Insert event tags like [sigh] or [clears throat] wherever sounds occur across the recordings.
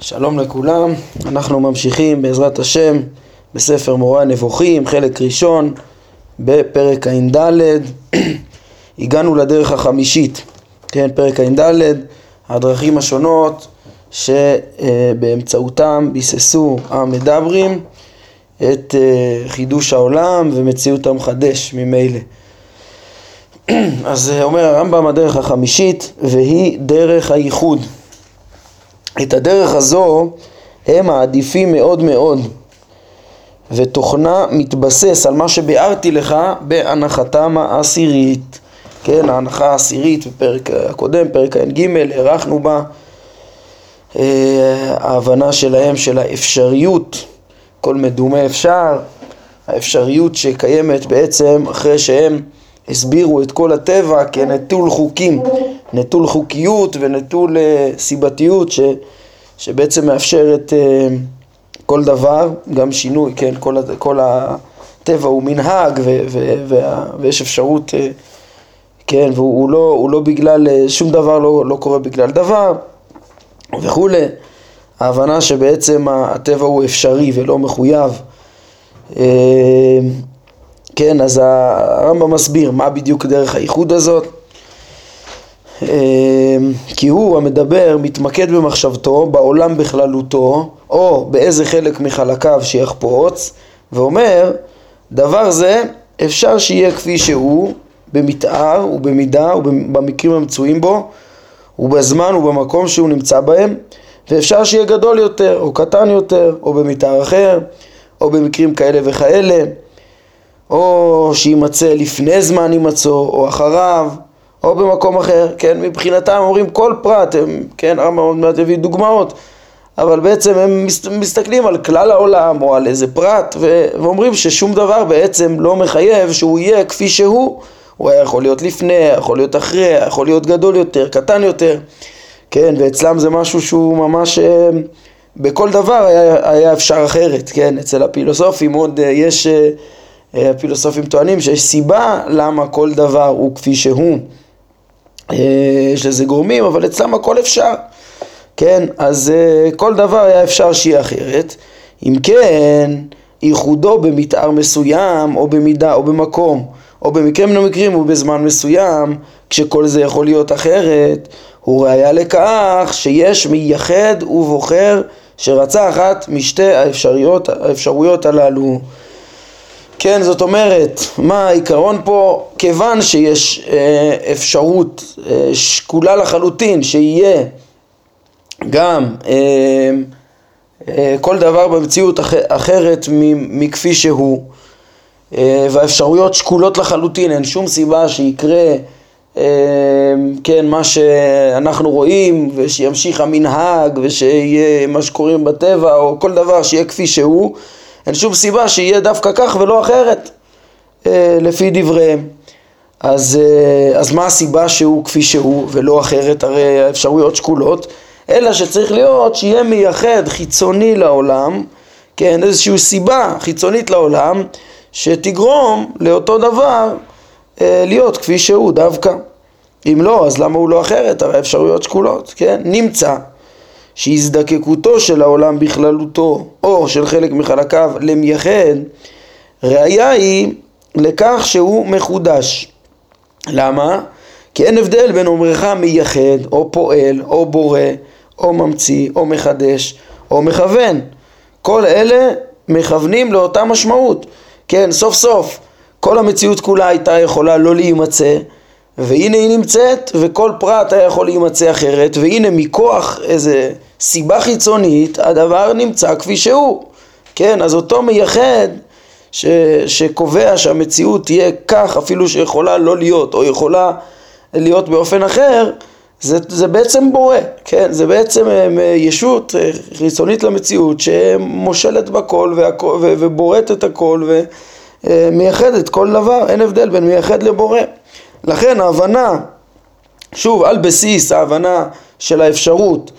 שלום לכולם, אנחנו ממשיכים בעזרת השם בספר מורה הנבוכים, חלק ראשון, בפרק ע"ד, [clears throat] הגענו לדרך החמישית, כן, פרק ע"ד, הדרכים השונות שבאמצעותם ביססו המדברים את אה, חידוש העולם ומציאות המחדש ממילא. [clears throat] אז אומר הרמב"ם הדרך החמישית והיא דרך הייחוד את הדרך הזו הם מעדיפים מאוד מאוד. ותוכנה מתבסס על מה שביארתי לך בהנחתם העשירית. כן, ההנחה העשירית בפרק הקודם, פרק ע"ג, הארכנו בה. אה, ההבנה שלהם של האפשריות, כל מדומה אפשר, האפשריות שקיימת בעצם אחרי שהם הסבירו את כל הטבע כנטול חוקים, נטול חוקיות ונטול אה, סיבתיות ש, שבעצם מאפשרת אה, כל דבר, גם שינוי, כן, כל, כל הטבע הוא מנהג ו, ו, ו, ויש אפשרות, אה, כן, והוא לא, לא בגלל, שום דבר לא, לא קורה בגלל דבר וכולי, ההבנה שבעצם הטבע הוא אפשרי ולא מחויב כן, אז הרמב"ם מסביר מה בדיוק דרך הייחוד הזאת. אמ, כי הוא המדבר מתמקד במחשבתו בעולם בכללותו או באיזה חלק מחלקיו שיחפוץ ואומר דבר זה אפשר שיהיה כפי שהוא במתאר ובמידה ובמקרים המצויים בו ובזמן ובמקום שהוא נמצא בהם ואפשר שיהיה גדול יותר או קטן יותר או במתאר אחר או במקרים כאלה וכאלה או שימצא לפני זמן הימצאו, או אחריו, או במקום אחר, כן, מבחינתם אומרים כל פרט, הם, כן, הרמב"ם עוד מעט יביא דוגמאות, אבל בעצם הם מסתכלים על כלל העולם או על איזה פרט ו- ואומרים ששום דבר בעצם לא מחייב שהוא יהיה כפי שהוא, הוא היה יכול להיות לפני, יכול להיות אחרי, יכול להיות גדול יותר, קטן יותר, כן, ואצלם זה משהו שהוא ממש, אה, בכל דבר היה, היה אפשר אחרת, כן, אצל הפילוסופים עוד אה, יש אה, הפילוסופים טוענים שיש סיבה למה כל דבר הוא כפי שהוא. אה, יש לזה גורמים, אבל אצלם הכל אפשר. כן, אז אה, כל דבר היה אפשר שיהיה אחרת. אם כן, ייחודו במתאר מסוים, או במידה, או במקום, או במקרים מן המקרים ובזמן מסוים, כשכל זה יכול להיות אחרת, הוא ראיה לכך שיש מייחד ובוחר שרצה אחת משתי האפשרויות, האפשרויות הללו. כן, זאת אומרת, מה העיקרון פה? כיוון שיש אה, אפשרות אה, שקולה לחלוטין שיהיה גם אה, אה, כל דבר במציאות אח, אחרת מכפי שהוא אה, והאפשרויות שקולות לחלוטין, אין שום סיבה שיקרה אה, כן, מה שאנחנו רואים ושימשיך המנהג ושיהיה מה שקוראים בטבע או כל דבר שיהיה כפי שהוא אין שום סיבה שיהיה דווקא כך ולא אחרת, אה, לפי דבריהם. אז, אה, אז מה הסיבה שהוא כפי שהוא ולא אחרת, הרי האפשרויות שקולות, אלא שצריך להיות שיהיה מייחד חיצוני לעולם, כן, איזושהי סיבה חיצונית לעולם, שתגרום לאותו דבר אה, להיות כפי שהוא דווקא. אם לא, אז למה הוא לא אחרת? הרי האפשרויות שקולות, כן? נמצא שהזדקקותו של העולם בכללותו או של חלק מחלקיו למייחד, ראיה היא לכך שהוא מחודש. למה? כי אין הבדל בין אומרך מייחד או פועל או בורא או ממציא או מחדש או מכוון. כל אלה מכוונים לאותה משמעות. כן, סוף סוף כל המציאות כולה הייתה יכולה לא להימצא והנה היא נמצאת וכל פרט היה יכול להימצא אחרת והנה מכוח איזה סיבה חיצונית הדבר נמצא כפי שהוא כן אז אותו מייחד ש, שקובע שהמציאות תהיה כך אפילו שיכולה לא להיות או יכולה להיות באופן אחר זה, זה בעצם בורא, כן? זה בעצם אה, ישות אה, חיצונית למציאות שמושלת בכל והכל, ובוראת את הכל ומייחדת כל דבר, אין הבדל בין מייחד לבורא. לכן ההבנה, שוב, על בסיס ההבנה של האפשרות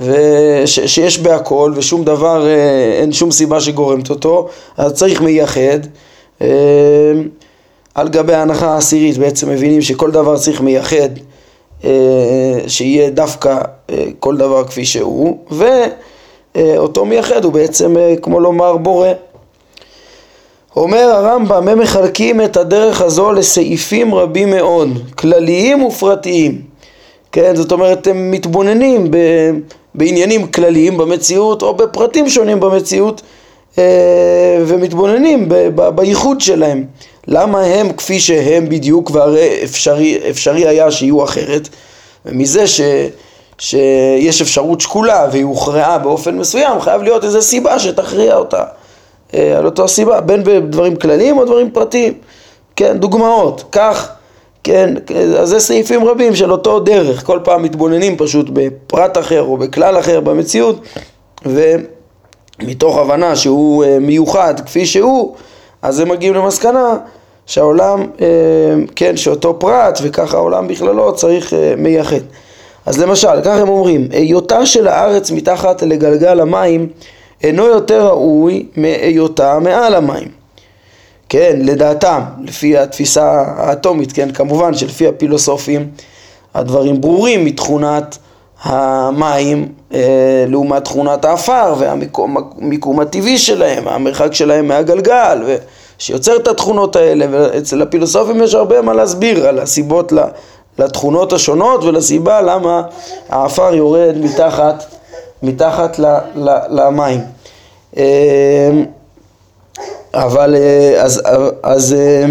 וש, שיש בהכל ושום דבר, אה, אין שום סיבה שגורמת אותו, אז צריך מייחד. אה, על גבי ההנחה העשירית בעצם מבינים שכל דבר צריך מייחד שיהיה דווקא כל דבר כפי שהוא, ואותו מייחד הוא בעצם כמו לומר בורא. אומר הרמב"ם, הם מחלקים את הדרך הזו לסעיפים רבים מאוד, כלליים ופרטיים. כן, זאת אומרת, הם מתבוננים ב, בעניינים כלליים במציאות או בפרטים שונים במציאות אה, ומתבוננים ב, ב, בייחוד שלהם. למה הם כפי שהם בדיוק והרי אפשרי, אפשרי היה שיהיו אחרת ומזה ש, שיש אפשרות שקולה והיא הוכרעה באופן מסוים חייב להיות איזו סיבה שתכריע אותה על אותו סיבה, בין בדברים כלליים או דברים פרטיים, כן, דוגמאות, כך, כן, אז זה סעיפים רבים של אותו דרך, כל פעם מתבוננים פשוט בפרט אחר או בכלל אחר במציאות ומתוך הבנה שהוא אה, מיוחד כפי שהוא, אז הם מגיעים למסקנה שהעולם, אה, כן, שאותו פרט וככה העולם בכללו צריך מייחד. אז למשל, כך הם אומרים, היותה של הארץ מתחת לגלגל המים אינו יותר ראוי מהיותה מעל המים. כן, לדעתם, לפי התפיסה האטומית, כן, כמובן שלפי הפילוסופים הדברים ברורים מתכונת המים אה, לעומת תכונת האפר והמיקום הטבעי שלהם, המרחק שלהם מהגלגל ו... שיוצר את התכונות האלה, ואצל הפילוסופים יש הרבה מה להסביר על הסיבות לתכונות השונות ולסיבה למה האפר יורד מתחת מתחת ל, ל, למים. אמ, אבל אה, אז, אז אה,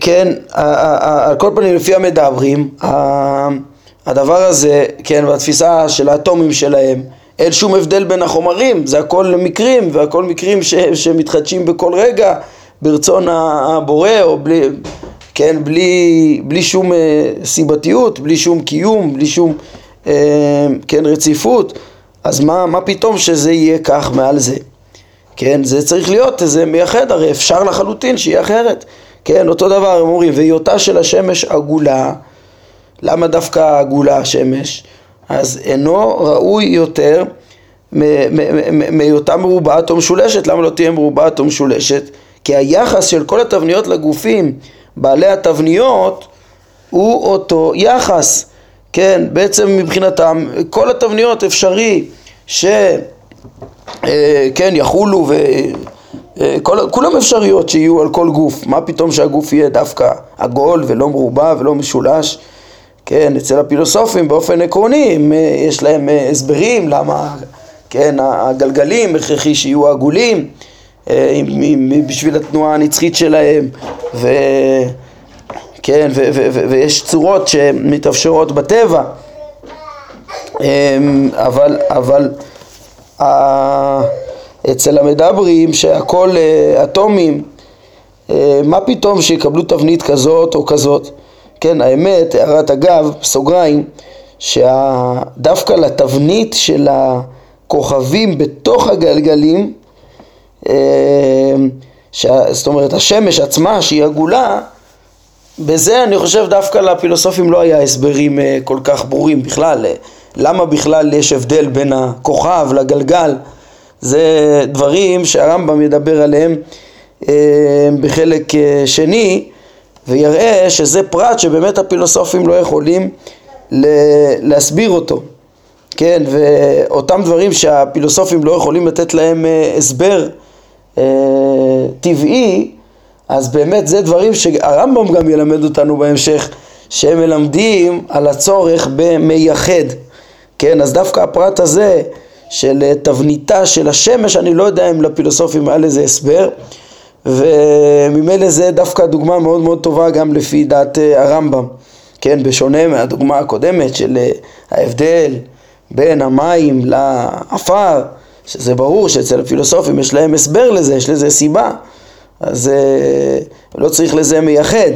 כן, על כל פנים לפי המדברים, הדבר הזה, כן, בתפיסה של האטומים שלהם, אין שום הבדל בין החומרים, זה הכל מקרים, והכל מקרים ש, שמתחדשים בכל רגע ברצון הבורא, או בלי, כן, בלי, בלי שום אה, סיבתיות, בלי שום קיום, בלי שום, אה, כן, רציפות, אז מה, מה פתאום שזה יהיה כך מעל זה? כן, זה צריך להיות איזה מייחד, הרי אפשר לחלוטין שיהיה אחרת. כן, אותו דבר הם אומרים, והיותה של השמש עגולה, למה דווקא עגולה השמש? אז אינו ראוי יותר מהיותה מרובעת או משולשת, למה לא תהיה מרובעת או משולשת? כי היחס של כל התבניות לגופים בעלי התבניות הוא אותו יחס, כן, בעצם מבחינתם כל התבניות אפשרי שכן אה, יחולו וכולם אה, אפשריות שיהיו על כל גוף, מה פתאום שהגוף יהיה דווקא עגול ולא מרובע ולא משולש, כן, אצל הפילוסופים באופן עקרוני אה, יש להם הסברים למה, כן, הגלגלים הכרחי שיהיו עגולים בשביל התנועה הנצחית שלהם. ו... כן, ו- ו- ו- ויש צורות שמתאפשרות בטבע. אמ, אבל, אבל אצל המדברים שהכל אה, אטומים אה, מה פתאום שיקבלו תבנית כזאת או כזאת? כן, האמת, הערת אגב, סוגריים, שדווקא לתבנית של הכוכבים בתוך הגלגלים אמ, ש... זאת אומרת השמש עצמה שהיא עגולה בזה אני חושב דווקא לפילוסופים לא היה הסברים אה, כל כך ברורים בכלל. למה בכלל יש הבדל בין הכוכב לגלגל? זה דברים שהרמב"ם ידבר עליהם אה, בחלק אה, שני ויראה שזה פרט שבאמת הפילוסופים לא יכולים להסביר אותו. כן, ואותם דברים שהפילוסופים לא יכולים לתת להם הסבר אה, טבעי, אז באמת זה דברים שהרמב"ם גם ילמד אותנו בהמשך, שהם מלמדים על הצורך במייחד, כן, אז דווקא הפרט הזה של תבניתה של השמש, אני לא יודע אם לפילוסופים היה לזה הסבר, וממילא זה דווקא דוגמה מאוד מאוד טובה גם לפי דעת אה, הרמב"ם, כן, בשונה מהדוגמה הקודמת של אה, ההבדל בין המים לעפר, שזה ברור שאצל הפילוסופים יש להם הסבר לזה, יש לזה סיבה, אז אה, לא צריך לזה מייחד,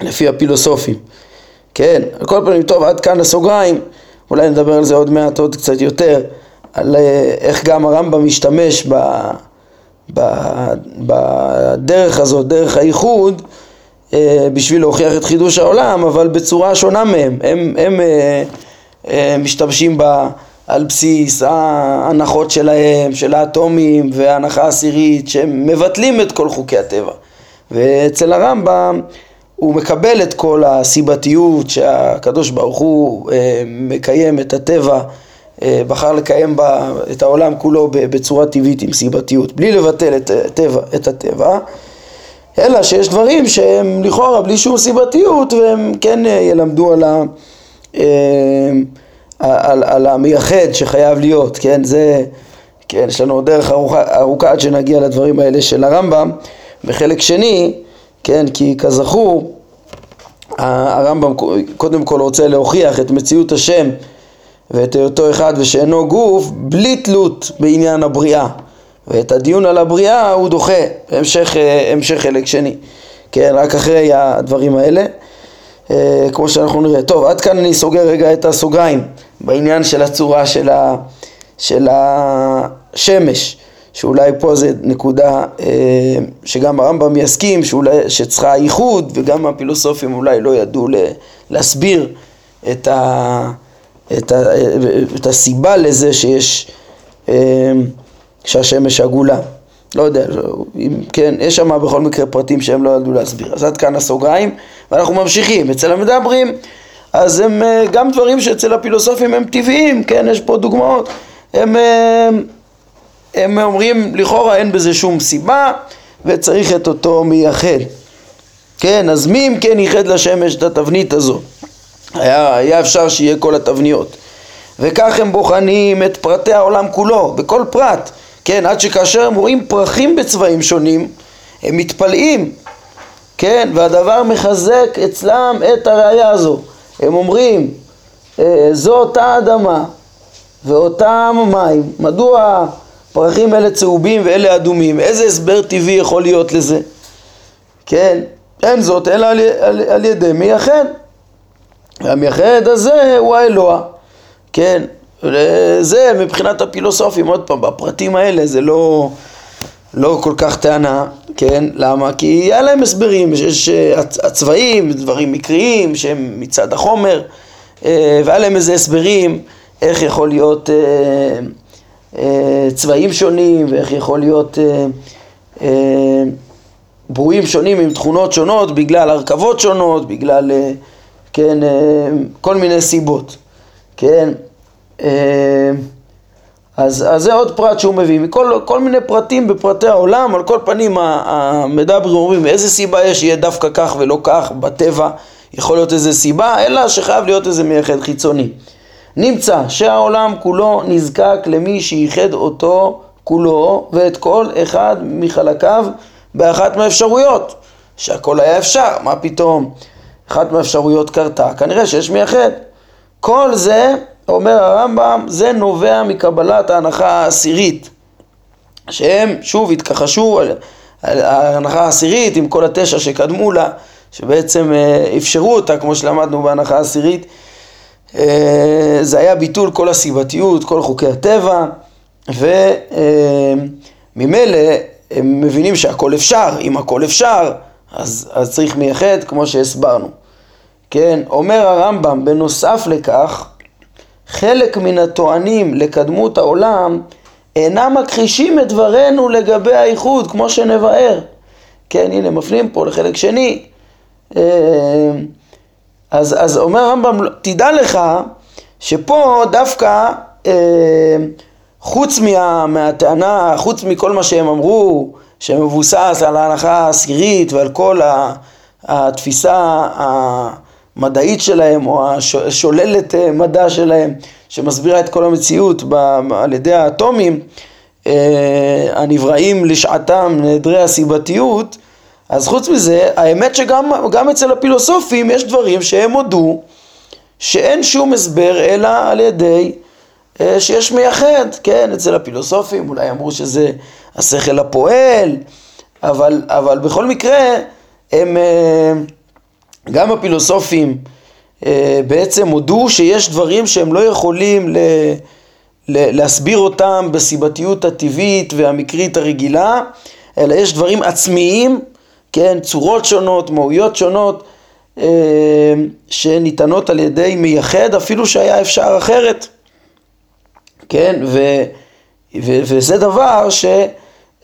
לפי הפילוסופים. כן, על כל פנים, טוב, עד כאן הסוגריים, אולי נדבר על זה עוד מעט, עוד קצת יותר, על אה, איך גם הרמב"ם משתמש ב, ב, בדרך הזאת, דרך הייחוד, אה, בשביל להוכיח את חידוש העולם, אבל בצורה שונה מהם. הם, הם, הם משתמשים ב... על בסיס ההנחות שלהם, של האטומים וההנחה העשירית, שהם מבטלים את כל חוקי הטבע. ואצל הרמב"ם הוא מקבל את כל הסיבתיות שהקדוש ברוך הוא אה, מקיים את הטבע, אה, בחר לקיים בה, את העולם כולו בצורה טבעית עם סיבתיות, בלי לבטל את, הטבע, את הטבע, אלא שיש דברים שהם לכאורה בלי שום סיבתיות והם כן אה, ילמדו על, ה, על, על המייחד שחייב להיות, כן, זה, כן, יש לנו דרך ארוכה, ארוכה עד שנגיע לדברים האלה של הרמב"ם, בחלק שני כן, כי כזכור, הרמב"ם קודם כל רוצה להוכיח את מציאות השם ואת היותו אחד ושאינו גוף בלי תלות בעניין הבריאה. ואת הדיון על הבריאה הוא דוחה המשך, המשך חלק שני. כן, רק אחרי הדברים האלה אה, כמו שאנחנו נראה. טוב, עד כאן אני סוגר רגע את הסוגריים בעניין של הצורה של, ה, של השמש שאולי פה זה נקודה אה, שגם הרמב"ם יסכים שאולי שצריכה ייחוד וגם הפילוסופים אולי לא ידעו להסביר את, ה, את, ה, את הסיבה לזה שיש, אה, שהשמש עגולה. לא יודע, אם כן, יש שם בכל מקרה פרטים שהם לא ידעו להסביר. אז עד כאן הסוגריים, ואנחנו ממשיכים. אצל המדברים, אז הם אה, גם דברים שאצל הפילוסופים הם טבעיים, כן, יש פה דוגמאות. הם... הם אומרים לכאורה אין בזה שום סיבה וצריך את אותו מייחד. כן, אז מי אם כן ייחד לשמש את התבנית הזו? היה, היה אפשר שיהיה כל התבניות. וכך הם בוחנים את פרטי העולם כולו, בכל פרט, כן, עד שכאשר הם רואים פרחים בצבעים שונים, הם מתפלאים, כן, והדבר מחזק אצלם את הראייה הזו. הם אומרים, אה, זו אותה אדמה ואותם מים, מדוע פרחים אלה צהובים ואלה אדומים, איזה הסבר טבעי יכול להיות לזה? כן, אין זאת אלא על, על, על ידי מייחד. והמייחד הזה הוא האלוה, כן, זה מבחינת הפילוסופים, עוד פעם, בפרטים האלה זה לא, לא כל כך טענה, כן, למה? כי היה להם הסברים, יש הצבעים, דברים מקריים שהם מצד החומר, אה, והיה להם איזה הסברים איך יכול להיות אה, אה, צבעים שונים ואיך יכול להיות ברואים שונים עם תכונות שונות בגלל הרכבות שונות, בגלל כן, כל מיני סיבות, כן, אז, אז זה עוד פרט שהוא מביא, מכל כל מיני פרטים בפרטי העולם, על כל פנים המדברים אומרים איזה סיבה יש שיהיה דווקא כך ולא כך בטבע, יכול להיות איזה סיבה, אלא שחייב להיות איזה מייחד חיצוני. נמצא שהעולם כולו נזקק למי שייחד אותו כולו ואת כל אחד מחלקיו באחת מהאפשרויות שהכל היה אפשר, מה פתאום? אחת מהאפשרויות קרתה, כנראה שיש מייחד. כל זה, אומר הרמב"ם, זה נובע מקבלת ההנחה העשירית שהם שוב התכחשו על, על ההנחה העשירית עם כל התשע שקדמו לה שבעצם אה, אפשרו אותה כמו שלמדנו בהנחה העשירית אה, זה היה ביטול כל הסיבתיות, כל חוקי הטבע, וממילא הם מבינים שהכל אפשר, אם הכל אפשר, אז, אז צריך מייחד, כמו שהסברנו. כן, אומר הרמב"ם, בנוסף לכך, חלק מן הטוענים לקדמות העולם אינם מכחישים את דברנו לגבי האיחוד, כמו שנבער. כן, הנה, מפנים פה לחלק שני. אה, אז, אז אומר הרמב"ם, תדע לך שפה דווקא אה, חוץ מה, מהטענה, חוץ מכל מה שהם אמרו, שמבוסס על ההנחה העשירית ועל כל התפיסה המדעית שלהם או השוללת אה, מדע שלהם שמסבירה את כל המציאות על ידי האטומים אה, הנבראים לשעתם נעדרי הסיבתיות אז חוץ מזה, האמת שגם אצל הפילוסופים יש דברים שהם הודו שאין שום הסבר אלא על ידי אה, שיש מייחד, כן, אצל הפילוסופים אולי אמרו שזה השכל הפועל, אבל, אבל בכל מקרה הם, גם הפילוסופים אה, בעצם הודו שיש דברים שהם לא יכולים ל, להסביר אותם בסיבתיות הטבעית והמקרית הרגילה, אלא יש דברים עצמיים כן, צורות שונות, מהויות שונות, אה, שניתנות על ידי מייחד אפילו שהיה אפשר אחרת, כן, ו, ו, וזה דבר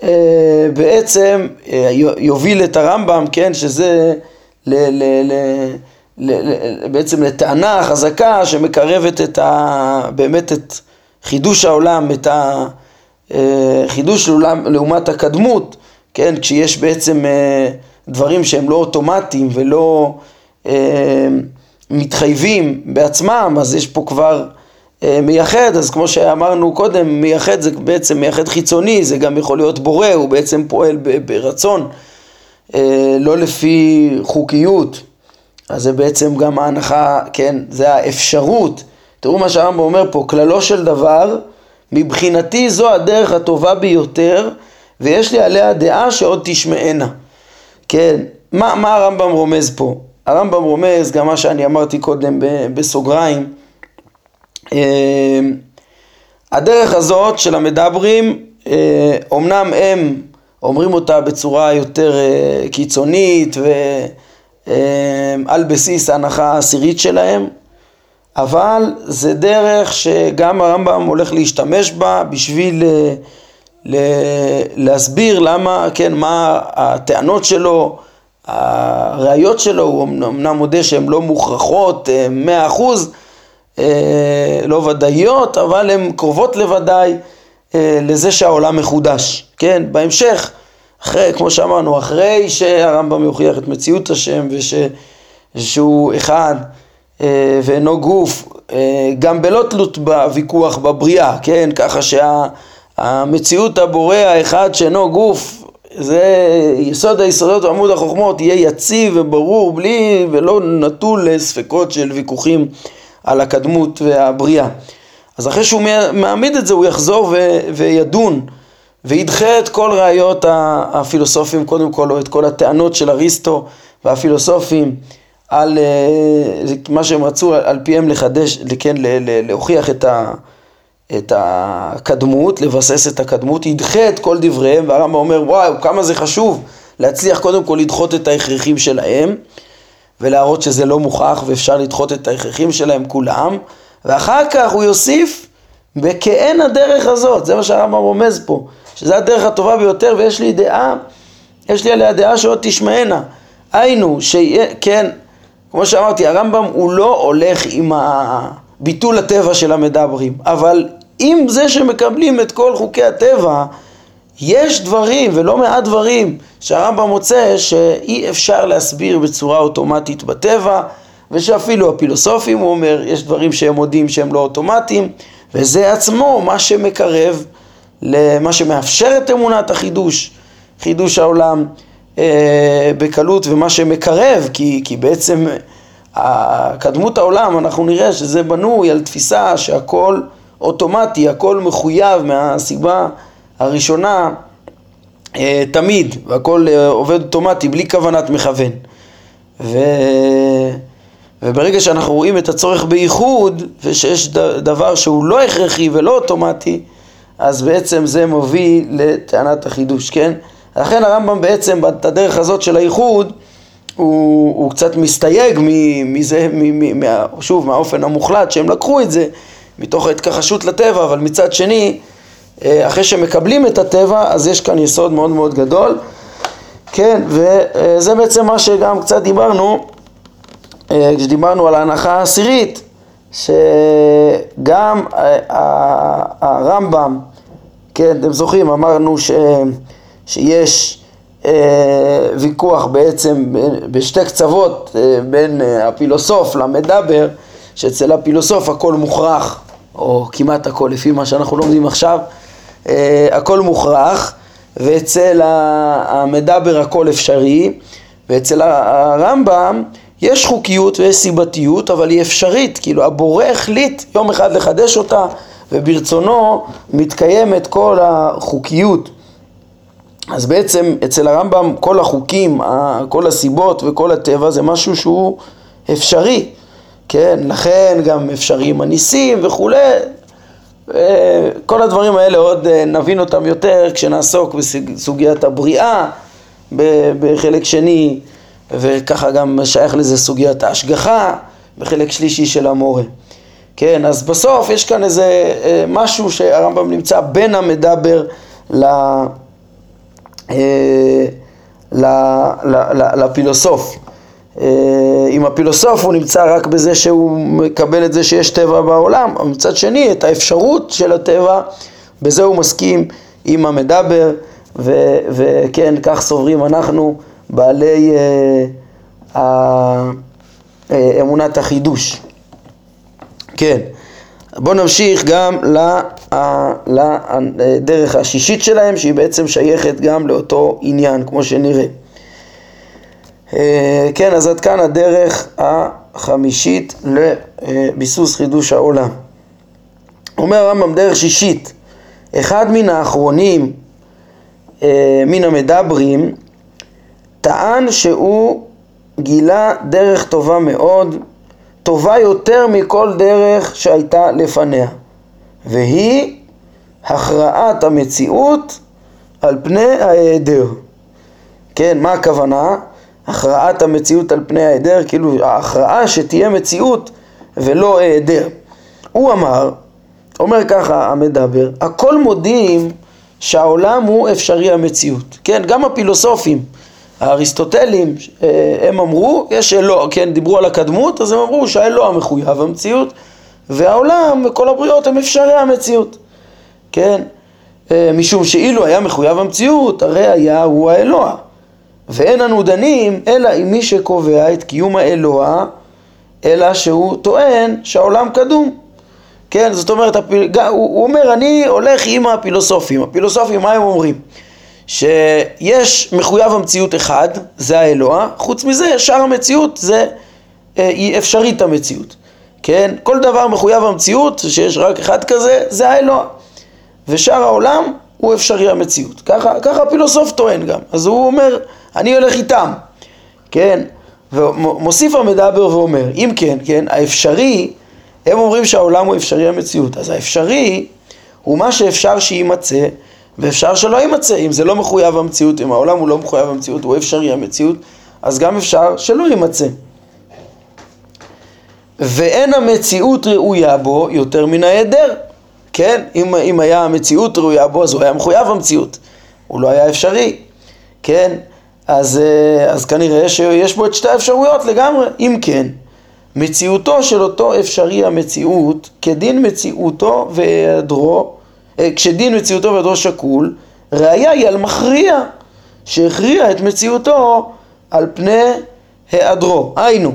שבעצם אה, יוביל את הרמב"ם, כן, שזה ל, ל, ל, ל, ל, בעצם לטענה חזקה שמקרבת את ה, באמת את חידוש העולם, את החידוש לעולם, לעומת הקדמות, כן, כשיש בעצם דברים שהם לא אוטומטיים ולא מתחייבים בעצמם, אז יש פה כבר אה, מייחד, אז כמו שאמרנו קודם, מייחד זה בעצם מייחד חיצוני, זה גם יכול להיות בורא, הוא בעצם פועל ברצון, אה, לא לפי חוקיות, אז זה בעצם גם ההנחה, כן, זה האפשרות. תראו מה שהרמב"ם אומר פה, כללו של דבר, מבחינתי זו הדרך הטובה ביותר, ויש לי עליה דעה שעוד תשמענה. כן, מה, מה הרמב"ם רומז פה? הרמב"ם רומז גם מה שאני אמרתי קודם בסוגריים, אמ, הדרך הזאת של המדברים, אומנם אה, הם אומרים אותה בצורה יותר אה, קיצונית ועל אה, בסיס ההנחה העשירית שלהם, אבל זה דרך שגם הרמב"ם הולך להשתמש בה בשביל להסביר למה, כן, מה הטענות שלו, הראיות שלו, הוא אמנם מודה שהן לא מוכרחות מאה אחוז, אה, לא ודאיות, אבל הן קרובות לוודאי. אה, לזה שהעולם מחודש, כן? בהמשך, אחרי, כמו שאמרנו, אחרי שהרמב"ם יוכיח את מציאות השם ושהוא אחד אה, ואינו גוף, גם בלא תלות בוויכוח בבריאה, כן? ככה שהמציאות הבורא האחד שאינו גוף זה יסוד היסודות ועמוד החוכמות יהיה יציב וברור בלי ולא נטול לספקות של ויכוחים על הקדמות והבריאה. אז אחרי שהוא מעמיד את זה הוא יחזור ו- וידון וידחה את כל ראיות הפילוסופים קודם כל או את כל הטענות של אריסטו והפילוסופים על uh, מה שהם רצו על פיהם לחדש, כן, להוכיח את, ה, את הקדמות, לבסס את הקדמות, ידחה את כל דבריהם והרמב"ם אומר וואו כמה זה חשוב להצליח קודם כל לדחות את ההכרחים שלהם ולהראות שזה לא מוכח ואפשר לדחות את ההכרחים שלהם כולם, ואחר כך הוא יוסיף בכאין הדרך הזאת, זה מה שהרמב"ם רומז פה, שזה הדרך הטובה ביותר ויש לי דעה, יש לי עליה דעה שעוד תשמענה. היינו, שכן, כמו שאמרתי, הרמב"ם הוא לא הולך עם ביטול הטבע של המדברים, אבל עם זה שמקבלים את כל חוקי הטבע, יש דברים, ולא מעט דברים, שהרמב"ם מוצא שאי אפשר להסביר בצורה אוטומטית בטבע, ושאפילו הפילוסופים, הוא אומר, יש דברים שהם מודים שהם לא אוטומטיים, וזה עצמו מה שמקרב למה שמאפשר את אמונת החידוש, חידוש העולם אה, בקלות, ומה שמקרב, כי, כי בעצם קדמות העולם, אנחנו נראה שזה בנוי על תפיסה שהכל אוטומטי, הכל מחויב מהסיבה הראשונה אה, תמיד, והכל אה, עובד אוטומטי, בלי כוונת מכוון. ו... וברגע שאנחנו רואים את הצורך בייחוד, ושיש דבר שהוא לא הכרחי ולא אוטומטי, אז בעצם זה מוביל לטענת החידוש, כן? לכן הרמב"ם בעצם בדרך הזאת של הייחוד, הוא, הוא קצת מסתייג מזה, שוב, מהאופן המוחלט שהם לקחו את זה, מתוך ההתכחשות לטבע, אבל מצד שני, אה, אחרי שמקבלים את הטבע, אז יש כאן יסוד מאוד מאוד גדול. כן, וזה בעצם מה שגם קצת דיברנו, כשדיברנו על ההנחה העשירית, שגם אה, הרמב"ם, כן, אתם זוכרים, אמרנו ש, שיש ויכוח בעצם בשתי קצוות בין הפילוסוף למדבר, שאצל הפילוסוף הכל מוכרח, או כמעט הכל לפי מה שאנחנו לומדים עכשיו, אה, הכל מוכרח, ואצל המדבר הכל אפשרי, ואצל הרמב"ם יש חוקיות ויש סיבתיות, אבל היא אפשרית, כאילו הבורא החליט יום אחד לחדש אותה, וברצונו מתקיימת כל החוקיות. אז בעצם אצל הרמב"ם כל החוקים, כל הסיבות וכל הטבע זה משהו שהוא אפשרי, כן? לכן גם אפשריים הניסים וכולי, כל הדברים האלה עוד אה, נבין אותם יותר כשנעסוק בסוגיית הבריאה בחלק שני וככה גם שייך לזה סוגיית ההשגחה בחלק שלישי של המורה. כן, אז בסוף יש כאן איזה אה, משהו שהרמב"ם נמצא בין המדבר ל... אה, לפילוסוף. אם הפילוסוף הוא נמצא רק בזה שהוא מקבל את זה שיש טבע בעולם, מצד שני את האפשרות של הטבע, בזה הוא מסכים עם המדבר, וכן, כך סוברים אנחנו, בעלי אה, אה, אמונת החידוש. כן, בואו נמשיך גם לדרך השישית שלהם, שהיא בעצם שייכת גם לאותו עניין, כמו שנראה. אה, כן, אז עד כאן הדרך החמישית לביסוס חידוש העולם. אומר הרמב"ם דרך שישית, אחד מן האחרונים אה, מן המדברים טען שהוא גילה דרך טובה מאוד, טובה יותר מכל דרך שהייתה לפניה, והיא הכרעת המציאות על פני ההיעדר. כן, מה הכוונה? הכרעת המציאות על פני ההיעדר, כאילו ההכרעה שתהיה מציאות ולא היעדר. הוא אמר, אומר ככה המדבר, הכל מודים שהעולם הוא אפשרי המציאות. כן, גם הפילוסופים, האריסטוטלים, אה, הם אמרו, יש אלוה, כן, דיברו על הקדמות, אז הם אמרו שהאלוה מחויב המציאות, והעולם וכל הבריות הם אפשרי המציאות. כן, אה, משום שאילו היה מחויב המציאות, הרי היה הוא האלוה. ואין אנו דנים אלא עם מי שקובע את קיום האלוה, אלא שהוא טוען שהעולם קדום. כן, זאת אומרת, הפיל... הוא אומר, אני הולך עם הפילוסופים. הפילוסופים, מה הם אומרים? שיש מחויב המציאות אחד, זה האלוה, חוץ מזה, שאר המציאות זה, אה, היא אפשרית המציאות. כן? כל דבר מחויב המציאות, שיש רק אחד כזה, זה האלוה. ושאר העולם הוא אפשרי המציאות. ככה, ככה הפילוסוף טוען גם. אז הוא אומר, אני הולך איתם, כן? ומוסיף המדבר ואומר, אם כן, כן, האפשרי, הם אומרים שהעולם הוא אפשרי המציאות, אז האפשרי הוא מה שאפשר שיימצא ואפשר שלא יימצא, אם זה לא מחויב המציאות, אם העולם הוא לא מחויב המציאות, הוא אפשרי המציאות, אז גם אפשר שלא יימצא. ואין המציאות ראויה בו יותר מן ההיעדר, כן? אם, אם היה המציאות ראויה בו, אז הוא היה מחויב המציאות, הוא לא היה אפשרי, כן? אז, אה, אז כנראה שיש בו את שתי האפשרויות לגמרי. אם כן, מציאותו של אותו אפשרי המציאות כדין מציאותו והיעדרו, כשדין מציאותו והיעדרו שקול, ראיה היא על מכריע שהכריע את מציאותו על פני היעדרו. היינו,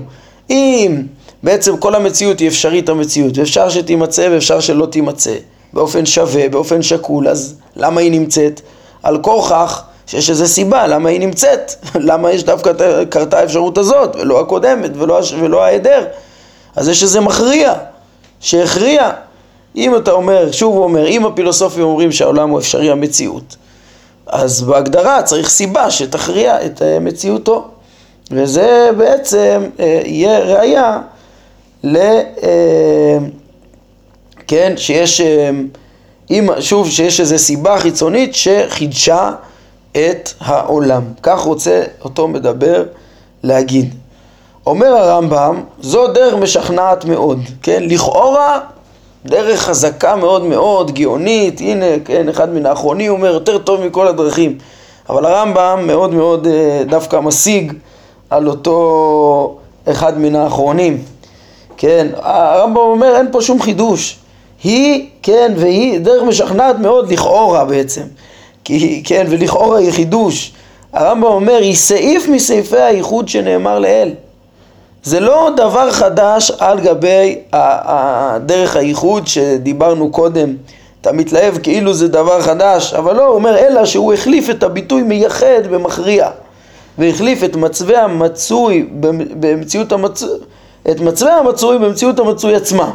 אם בעצם כל המציאות היא אפשרית המציאות, ואפשר שתימצא ואפשר שלא תימצא, באופן שווה, באופן שקול, אז למה היא נמצאת? על כורכך שיש איזו סיבה למה היא נמצאת, [laughs] למה יש דווקא קרתה האפשרות הזאת ולא הקודמת ולא, ולא ההיעדר. אז יש איזה מכריע שהכריע. אם אתה אומר, שוב הוא אומר, אם הפילוסופים אומרים שהעולם הוא אפשרי המציאות, אז בהגדרה צריך סיבה שתכריע את אה, מציאותו. וזה בעצם אה, יהיה ראייה ל... אה, כן, שיש, שוב, שיש איזו סיבה חיצונית שחידשה את העולם. כך רוצה אותו מדבר להגיד. אומר הרמב"ם, זו דרך משכנעת מאוד, כן? לכאורה דרך חזקה מאוד מאוד, גאונית, הנה, כן, אחד מן האחרונים אומר יותר טוב מכל הדרכים. אבל הרמב"ם מאוד מאוד אה, דווקא משיג על אותו אחד מן האחרונים. כן, הרמב"ם אומר אין פה שום חידוש. היא, כן, והיא דרך משכנעת מאוד לכאורה בעצם. כי כן, ולכאורה היא חידוש. הרמב"ם אומר, היא סעיף מסעיפי הייחוד שנאמר לאל. זה לא דבר חדש על גבי דרך הייחוד שדיברנו קודם. אתה מתלהב כאילו זה דבר חדש, אבל לא, הוא אומר, אלא שהוא החליף את הביטוי מייחד במכריע. והחליף את מצווה המצוי במציאות המצוי, את מצווה המצוי במציאות המצוי עצמה.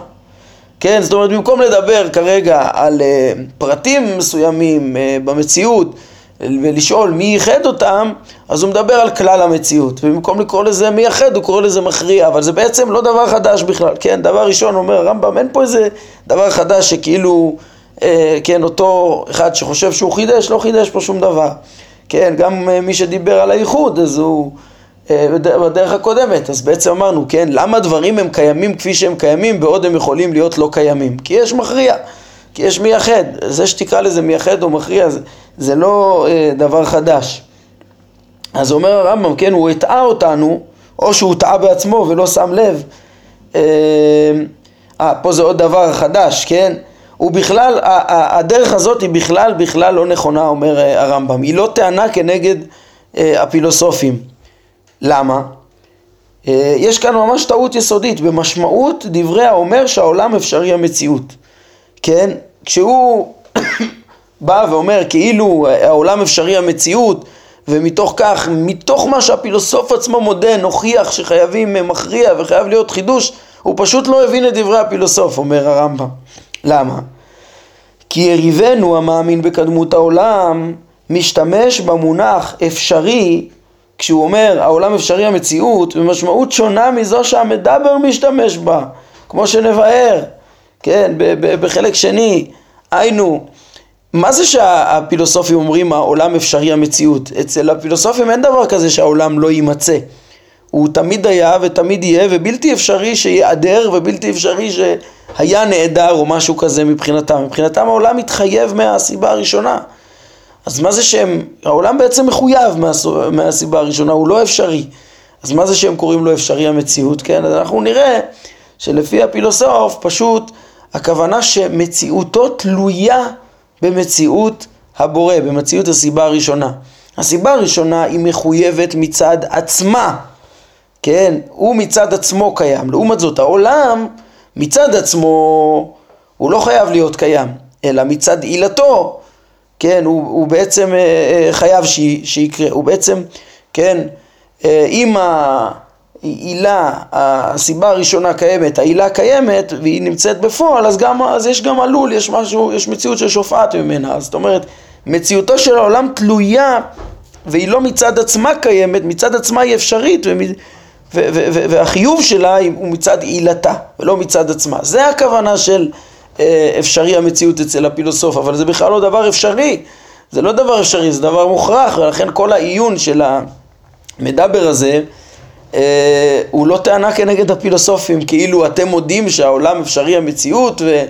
כן, זאת אומרת במקום לדבר כרגע על uh, פרטים מסוימים uh, במציאות ולשאול מי ייחד אותם, אז הוא מדבר על כלל המציאות, ובמקום לקרוא לזה מייחד הוא קורא לזה מכריע, אבל זה בעצם לא דבר חדש בכלל, כן, דבר ראשון אומר הרמב"ם, אין פה איזה דבר חדש שכאילו, uh, כן, אותו אחד שחושב שהוא חידש, לא חידש פה שום דבר, כן, גם uh, מי שדיבר על הייחוד, אז הוא... אה, בדרך הקודמת, אז בעצם אמרנו, כן, למה דברים הם קיימים כפי שהם קיימים בעוד הם יכולים להיות לא קיימים? כי יש מכריע, כי יש מייחד, זה שתקרא לזה מייחד או מכריע זה, זה לא אה, דבר חדש. אז אומר הרמב"ם, כן, הוא הטעה אותנו, או שהוא טעה בעצמו ולא שם לב. אה, אה פה זה עוד דבר חדש, כן? הוא בכלל, הדרך הזאת היא בכלל בכלל לא נכונה, אומר אה, הרמב"ם. היא לא טענה כנגד אה, הפילוסופים. למה? אה, יש כאן ממש טעות יסודית, במשמעות דברי האומר שהעולם אפשרי המציאות. כן? כשהוא [coughs] בא ואומר כאילו העולם אפשרי המציאות ומתוך כך, מתוך מה שהפילוסוף עצמו מודה, נוכיח שחייבים מכריע וחייב להיות חידוש, הוא פשוט לא הבין את דברי הפילוסוף, אומר הרמב"ם. למה? כי יריבנו המאמין בקדמות העולם משתמש במונח אפשרי כשהוא אומר העולם אפשרי המציאות במשמעות שונה מזו שהמדבר משתמש בה כמו שנבהר כן בחלק שני היינו מה זה שהפילוסופים אומרים העולם אפשרי המציאות אצל הפילוסופים אין דבר כזה שהעולם לא יימצא הוא תמיד היה ותמיד יהיה ובלתי אפשרי שייעדר ובלתי אפשרי שהיה נעדר או משהו כזה מבחינתם. מבחינתם העולם מתחייב מהסיבה הראשונה. אז מה זה שהם, העולם בעצם מחויב מה, מהסיבה הראשונה, הוא לא אפשרי. אז מה זה שהם קוראים לו אפשרי המציאות, כן? אז אנחנו נראה שלפי הפילוסוף פשוט הכוונה שמציאותו תלויה במציאות הבורא, במציאות הסיבה הראשונה. הסיבה הראשונה היא מחויבת מצד עצמה. כן, הוא מצד עצמו קיים. לעומת זאת העולם מצד עצמו הוא לא חייב להיות קיים, אלא מצד עילתו, כן, הוא, הוא בעצם אה, אה, חייב שיקרה, הוא בעצם, כן, אה, אם העילה, הסיבה הראשונה קיימת, העילה קיימת והיא נמצאת בפועל, אז, גם, אז יש גם עלול, יש משהו, יש מציאות ששופעת ממנה, זאת אומרת, מציאותו של העולם תלויה והיא לא מצד עצמה קיימת, מצד עצמה היא אפשרית, והחיוב שלה הוא מצד עילתה ולא מצד עצמה. זה הכוונה של אה, אפשרי המציאות אצל הפילוסוף, אבל זה בכלל לא דבר אפשרי. זה לא דבר אפשרי, זה דבר מוכרח, ולכן כל העיון של המדבר הזה אה, הוא לא טענה כנגד הפילוסופים, כאילו אתם מודים שהעולם אפשרי המציאות ו...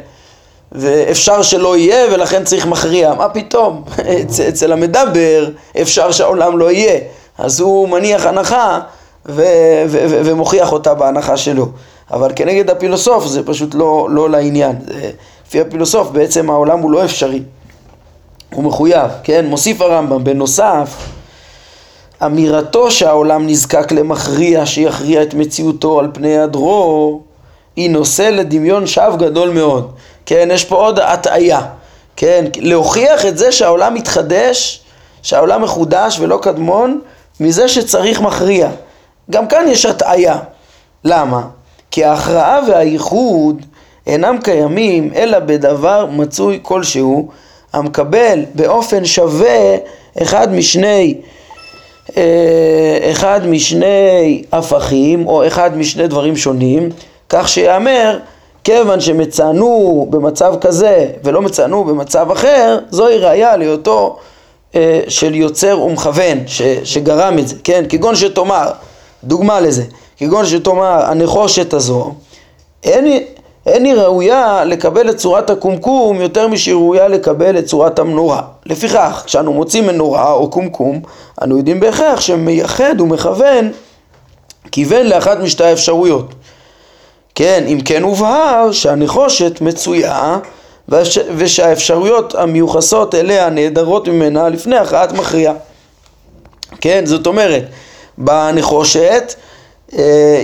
ואפשר שלא יהיה ולכן צריך מכריע. מה פתאום? [laughs] אצל המדבר אפשר שהעולם לא יהיה. אז הוא מניח הנחה ו- ו- ו- ומוכיח אותה בהנחה שלו. אבל כנגד הפילוסוף זה פשוט לא, לא לעניין. לפי הפילוסוף בעצם העולם הוא לא אפשרי, הוא מחויב, כן? מוסיף הרמב"ם, בנוסף, אמירתו שהעולם נזקק למכריע שיכריע את מציאותו על פני הדרור, היא נושא לדמיון שווא גדול מאוד. כן, יש פה עוד הטעיה. כן, להוכיח את זה שהעולם מתחדש, שהעולם מחודש ולא קדמון, מזה שצריך מכריע. גם כאן יש הטעיה. למה? כי ההכרעה והייחוד אינם קיימים אלא בדבר מצוי כלשהו המקבל באופן שווה אחד משני אחד משני הפכים או אחד משני דברים שונים כך שיאמר כיוון שמצאנו במצב כזה ולא מצאנו במצב אחר זוהי ראיה להיותו אה, של יוצר ומכוון ש, שגרם את זה, כן? כגון שתאמר דוגמה לזה, כגון שתאמר הנחושת הזו, אין, אין היא ראויה לקבל את צורת הקומקום יותר משהיא ראויה לקבל את צורת המנורה. לפיכך, כשאנו מוצאים מנורה או קומקום, אנו יודעים בהכרח שמייחד ומכוון כיוון לאחת משתי האפשרויות. כן, אם כן הובהר שהנחושת מצויה ושהאפשרויות המיוחסות אליה נעדרות ממנה לפני הכרעת מכריע. כן, זאת אומרת, בנחושת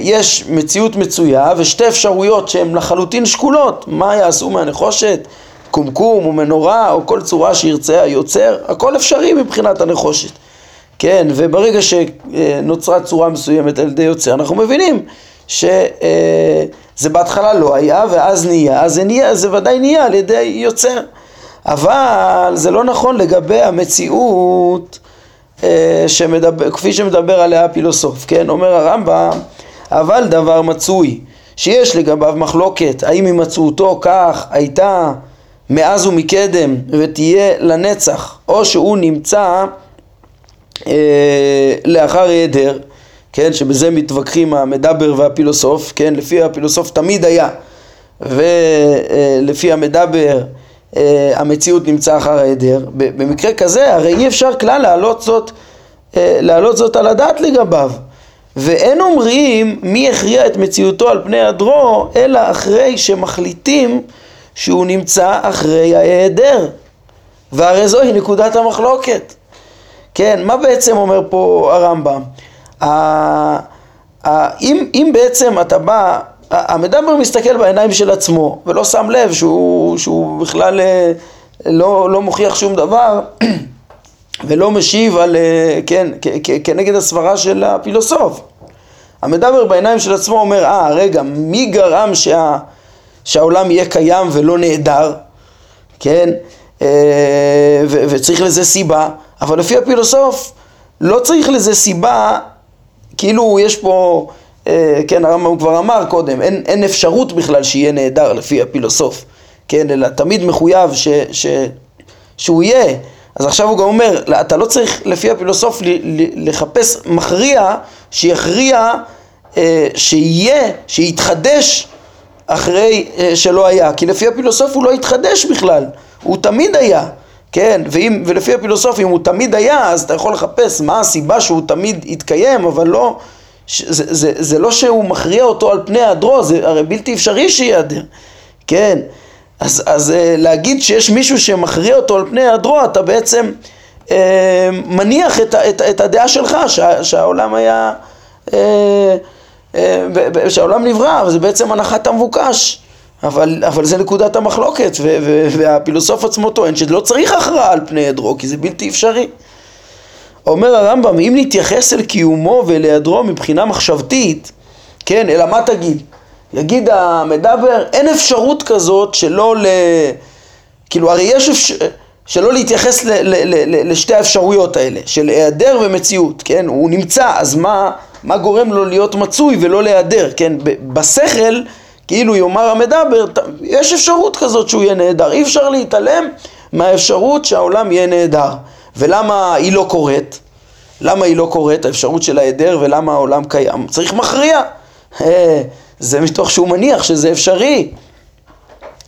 יש מציאות מצויה ושתי אפשרויות שהן לחלוטין שקולות, מה יעשו מהנחושת, קומקום או מנורה או כל צורה שירצה היוצר, הכל אפשרי מבחינת הנחושת, כן, וברגע שנוצרה צורה מסוימת על ידי יוצר אנחנו מבינים שזה אה, בהתחלה לא היה ואז נהיה, אז זה, נהיה, זה ודאי נהיה על ידי יוצר, אבל זה לא נכון לגבי המציאות אה, שמדבר, כפי שמדבר עליה הפילוסוף, כן? אומר הרמב"ם, אבל דבר מצוי שיש לגביו מחלוקת, האם הימצאותו כך הייתה מאז ומקדם ותהיה לנצח, או שהוא נמצא אה, לאחר היעדר, כן? שבזה מתווכחים המדבר והפילוסוף, כן? לפי הפילוסוף תמיד היה, ולפי אה, המדבר אה, המציאות נמצא אחר ההיעדר, במקרה כזה הרי אי אפשר כלל להעלות זאת, אה, להעלות זאת על הדעת לגביו, ואין אומרים מי הכריע את מציאותו על פני הדרו, אלא אחרי שמחליטים שהוא נמצא אחרי ההיעדר. והרי זוהי נקודת המחלוקת. כן, מה בעצם אומר פה הרמב"ם? אם, אם בעצם אתה בא, המדבר מסתכל בעיניים של עצמו ולא שם לב שהוא, שהוא בכלל אה, לא, לא מוכיח שום דבר [clears throat] ולא משיב על, אה, כן, כנגד הסברה של הפילוסוף. המדבר בעיניים של עצמו אומר, אה, רגע, מי גרם שה, שהעולם יהיה קיים ולא נעדר? כן? אה, ו, וצריך לזה סיבה, אבל לפי הפילוסוף לא צריך לזה סיבה, כאילו יש פה, כן, הרמב"ם כבר אמר קודם, אין, אין אפשרות בכלל שיהיה נעדר לפי הפילוסוף, כן, אלא תמיד מחויב ש, ש, שהוא יהיה. אז עכשיו הוא גם אומר, אתה לא צריך לפי הפילוסוף לחפש מכריע שיכריע אה, שיהיה, שיתחדש אחרי אה, שלא היה, כי לפי הפילוסוף הוא לא התחדש בכלל, הוא תמיד היה, כן, ואם, ולפי הפילוסוף אם הוא תמיד היה אז אתה יכול לחפש מה הסיבה שהוא תמיד התקיים, אבל לא, זה, זה, זה לא שהוא מכריע אותו על פני הדרו, זה הרי בלתי אפשרי שיעדר, כן, אז, אז אה, להגיד שיש מישהו שמכריע אותו על פני הדרו, אתה בעצם אה, מניח את, את, את הדעה שלך שה, שהעולם היה, אה, אה, שהעולם נברא, וזה בעצם הנחת המבוקש. אבל, אבל זה נקודת המחלוקת, ו, ו, והפילוסוף עצמו טוען שלא צריך הכרעה על פני עדרו, כי זה בלתי אפשרי. אומר הרמב"ם, אם נתייחס אל קיומו ולהיעדרו מבחינה מחשבתית, כן, אלא מה תגיד? יגיד המדבר, אין אפשרות כזאת שלא ל... כאילו, הרי יש אפשר... שלא להתייחס ל... ל... ל... לשתי האפשרויות האלה, של היעדר ומציאות, כן? הוא נמצא, אז מה, מה גורם לו להיות מצוי ולא להיעדר, כן? בשכל, כאילו יאמר המדבר, יש אפשרות כזאת שהוא יהיה נהדר, אי אפשר להתעלם מהאפשרות שהעולם יהיה נהדר. ולמה היא לא קורית? למה היא לא קורית, האפשרות של ההיעדר, ולמה העולם קיים? צריך מכריע. אה, זה מתוך שהוא מניח שזה אפשרי.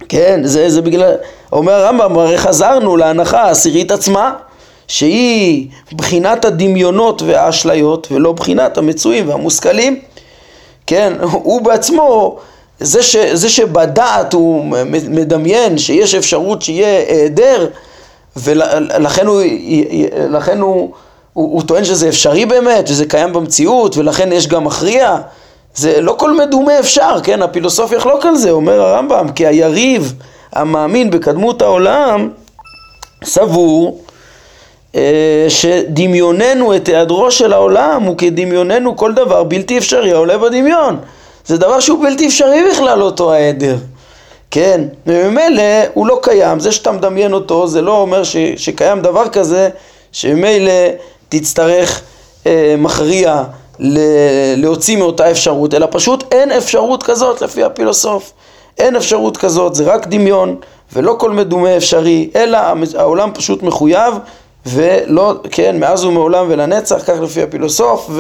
כן, זה, זה בגלל... אומר הרמב"ם, הרי חזרנו להנחה העשירית עצמה, שהיא בחינת הדמיונות והאשליות, ולא בחינת המצויים והמושכלים. כן, הוא בעצמו, זה, ש, זה שבדעת הוא מדמיין שיש אפשרות שיהיה היעדר, ולכן הוא, לכן הוא, הוא, הוא טוען שזה אפשרי באמת, שזה קיים במציאות, ולכן יש גם מכריע. זה לא כל מדומה אפשר, כן? הפילוסוף יחלוק על זה, אומר הרמב"ם, כי היריב המאמין בקדמות העולם סבור אה, שדמיוננו את היעדרו של העולם הוא כדמיוננו כל דבר בלתי אפשרי העולה בדמיון. זה דבר שהוא בלתי אפשרי בכלל אותו העדר. כן, וממילא הוא לא קיים, זה שאתה מדמיין אותו זה לא אומר ש, שקיים דבר כזה שממילא תצטרך אה, מכריע להוציא מאותה אפשרות, אלא פשוט אין אפשרות כזאת לפי הפילוסוף. אין אפשרות כזאת, זה רק דמיון, ולא כל מדומה אפשרי, אלא העולם פשוט מחויב, ולא, כן, מאז ומעולם ולנצח, כך לפי הפילוסוף,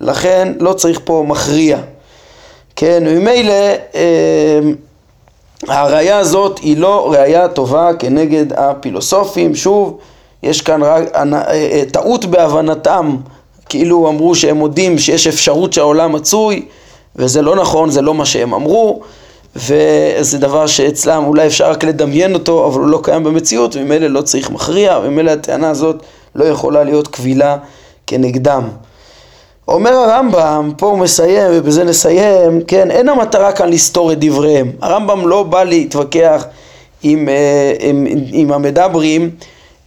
ולכן לא צריך פה מכריע. כן, וממילא אה, הראייה הזאת היא לא ראייה טובה כנגד הפילוסופים, שוב, יש כאן רק, אה, אה, טעות בהבנתם. כאילו אמרו שהם מודים שיש אפשרות שהעולם מצוי, וזה לא נכון, זה לא מה שהם אמרו, וזה דבר שאצלם אולי אפשר רק לדמיין אותו, אבל הוא לא קיים במציאות, וממילא לא צריך מכריע, וממילא הטענה הזאת לא יכולה להיות קבילה כנגדם. אומר הרמב"ם, פה הוא מסיים, ובזה נסיים, כן, אין המטרה כאן לסתור את דבריהם. הרמב"ם לא בא להתווכח עם, אה, עם, עם, עם המדברים,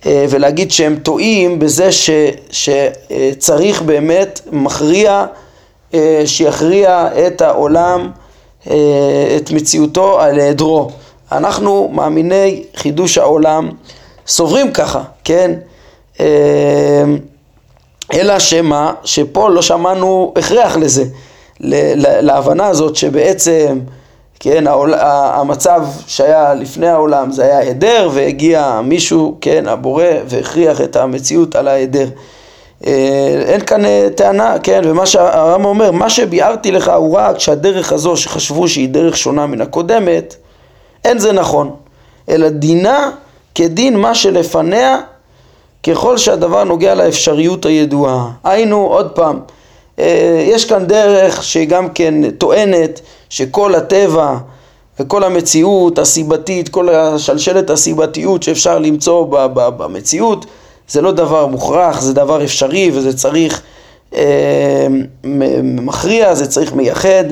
אה, ולהגיד שהם טועים בזה ש, שצריך באמת מכריע אה, שיכריע את העולם, אה, את מציאותו על היעדרו. אנחנו מאמיני חידוש העולם סוברים ככה, כן? אלא שמה, שפה לא שמענו הכרח לזה, להבנה הזאת שבעצם כן, העול, המצב שהיה לפני העולם זה היה היעדר והגיע מישהו, כן, הבורא והכריח את המציאות על ההיעדר. אה, אין כאן אה, טענה, כן, ומה שהרמב"ם אומר, מה שביארתי לך הוא רק שהדרך הזו שחשבו שהיא דרך שונה מן הקודמת, אין זה נכון, אלא דינה כדין מה שלפניה ככל שהדבר נוגע לאפשריות הידועה. היינו, עוד פעם, אה, יש כאן דרך שגם כן טוענת שכל הטבע וכל המציאות הסיבתית, כל השלשלת הסיבתיות שאפשר למצוא במציאות, זה לא דבר מוכרח, זה דבר אפשרי וזה צריך אה, מכריע, זה צריך מייחד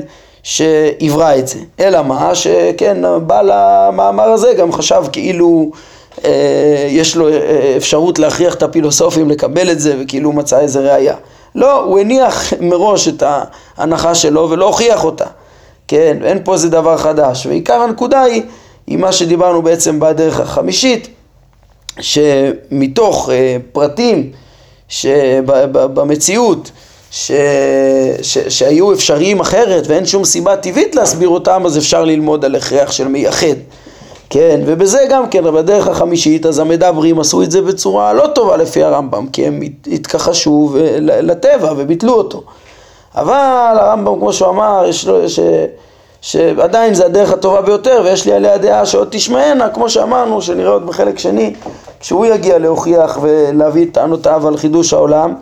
שיברא את זה. אלא מה, שכן, בעל המאמר הזה גם חשב כאילו אה, יש לו אה, אפשרות להכריח את הפילוסופים לקבל את זה וכאילו מצא איזה ראייה. לא, הוא הניח מראש את ההנחה שלו ולא הוכיח אותה. כן, אין פה איזה דבר חדש. ועיקר הנקודה היא, היא מה שדיברנו בעצם בדרך החמישית, שמתוך אה, פרטים שבמציאות ש, ש, שהיו אפשריים אחרת ואין שום סיבה טבעית להסביר אותם, אז אפשר ללמוד על הכרח של מייחד. כן, ובזה גם כן, בדרך החמישית, אז המדברים עשו את זה בצורה לא טובה לפי הרמב"ם, כי הם התכחשו לטבע וביטלו אותו. אבל הרמב"ם, כמו שהוא אמר, יש לו, ש, שעדיין זה הדרך הטובה ביותר, ויש לי עליה דעה שעוד תשמענה, כמו שאמרנו, שנראה עוד בחלק שני, כשהוא יגיע להוכיח ולהביא את טענותיו על חידוש העולם,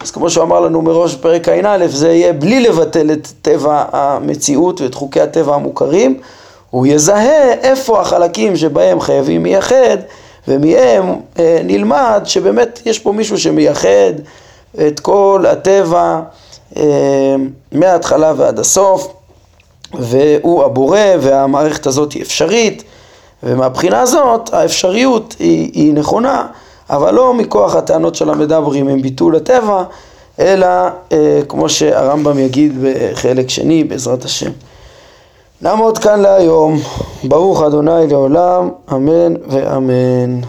אז כמו שהוא אמר לנו מראש בפרק ע"א, זה יהיה בלי לבטל את טבע המציאות ואת חוקי הטבע המוכרים, הוא יזהה איפה החלקים שבהם חייבים מייחד, ומהם אה, נלמד שבאמת יש פה מישהו שמייחד את כל הטבע אה, מההתחלה ועד הסוף, והוא הבורא והמערכת הזאת היא אפשרית, ומהבחינה הזאת האפשריות היא, היא נכונה, אבל לא מכוח הטענות של המדברים עם ביטול הטבע, אלא אה, כמו שהרמב"ם יגיד בחלק שני בעזרת השם. נעמוד כאן להיום, ברוך אדוני לעולם, אמן ואמן.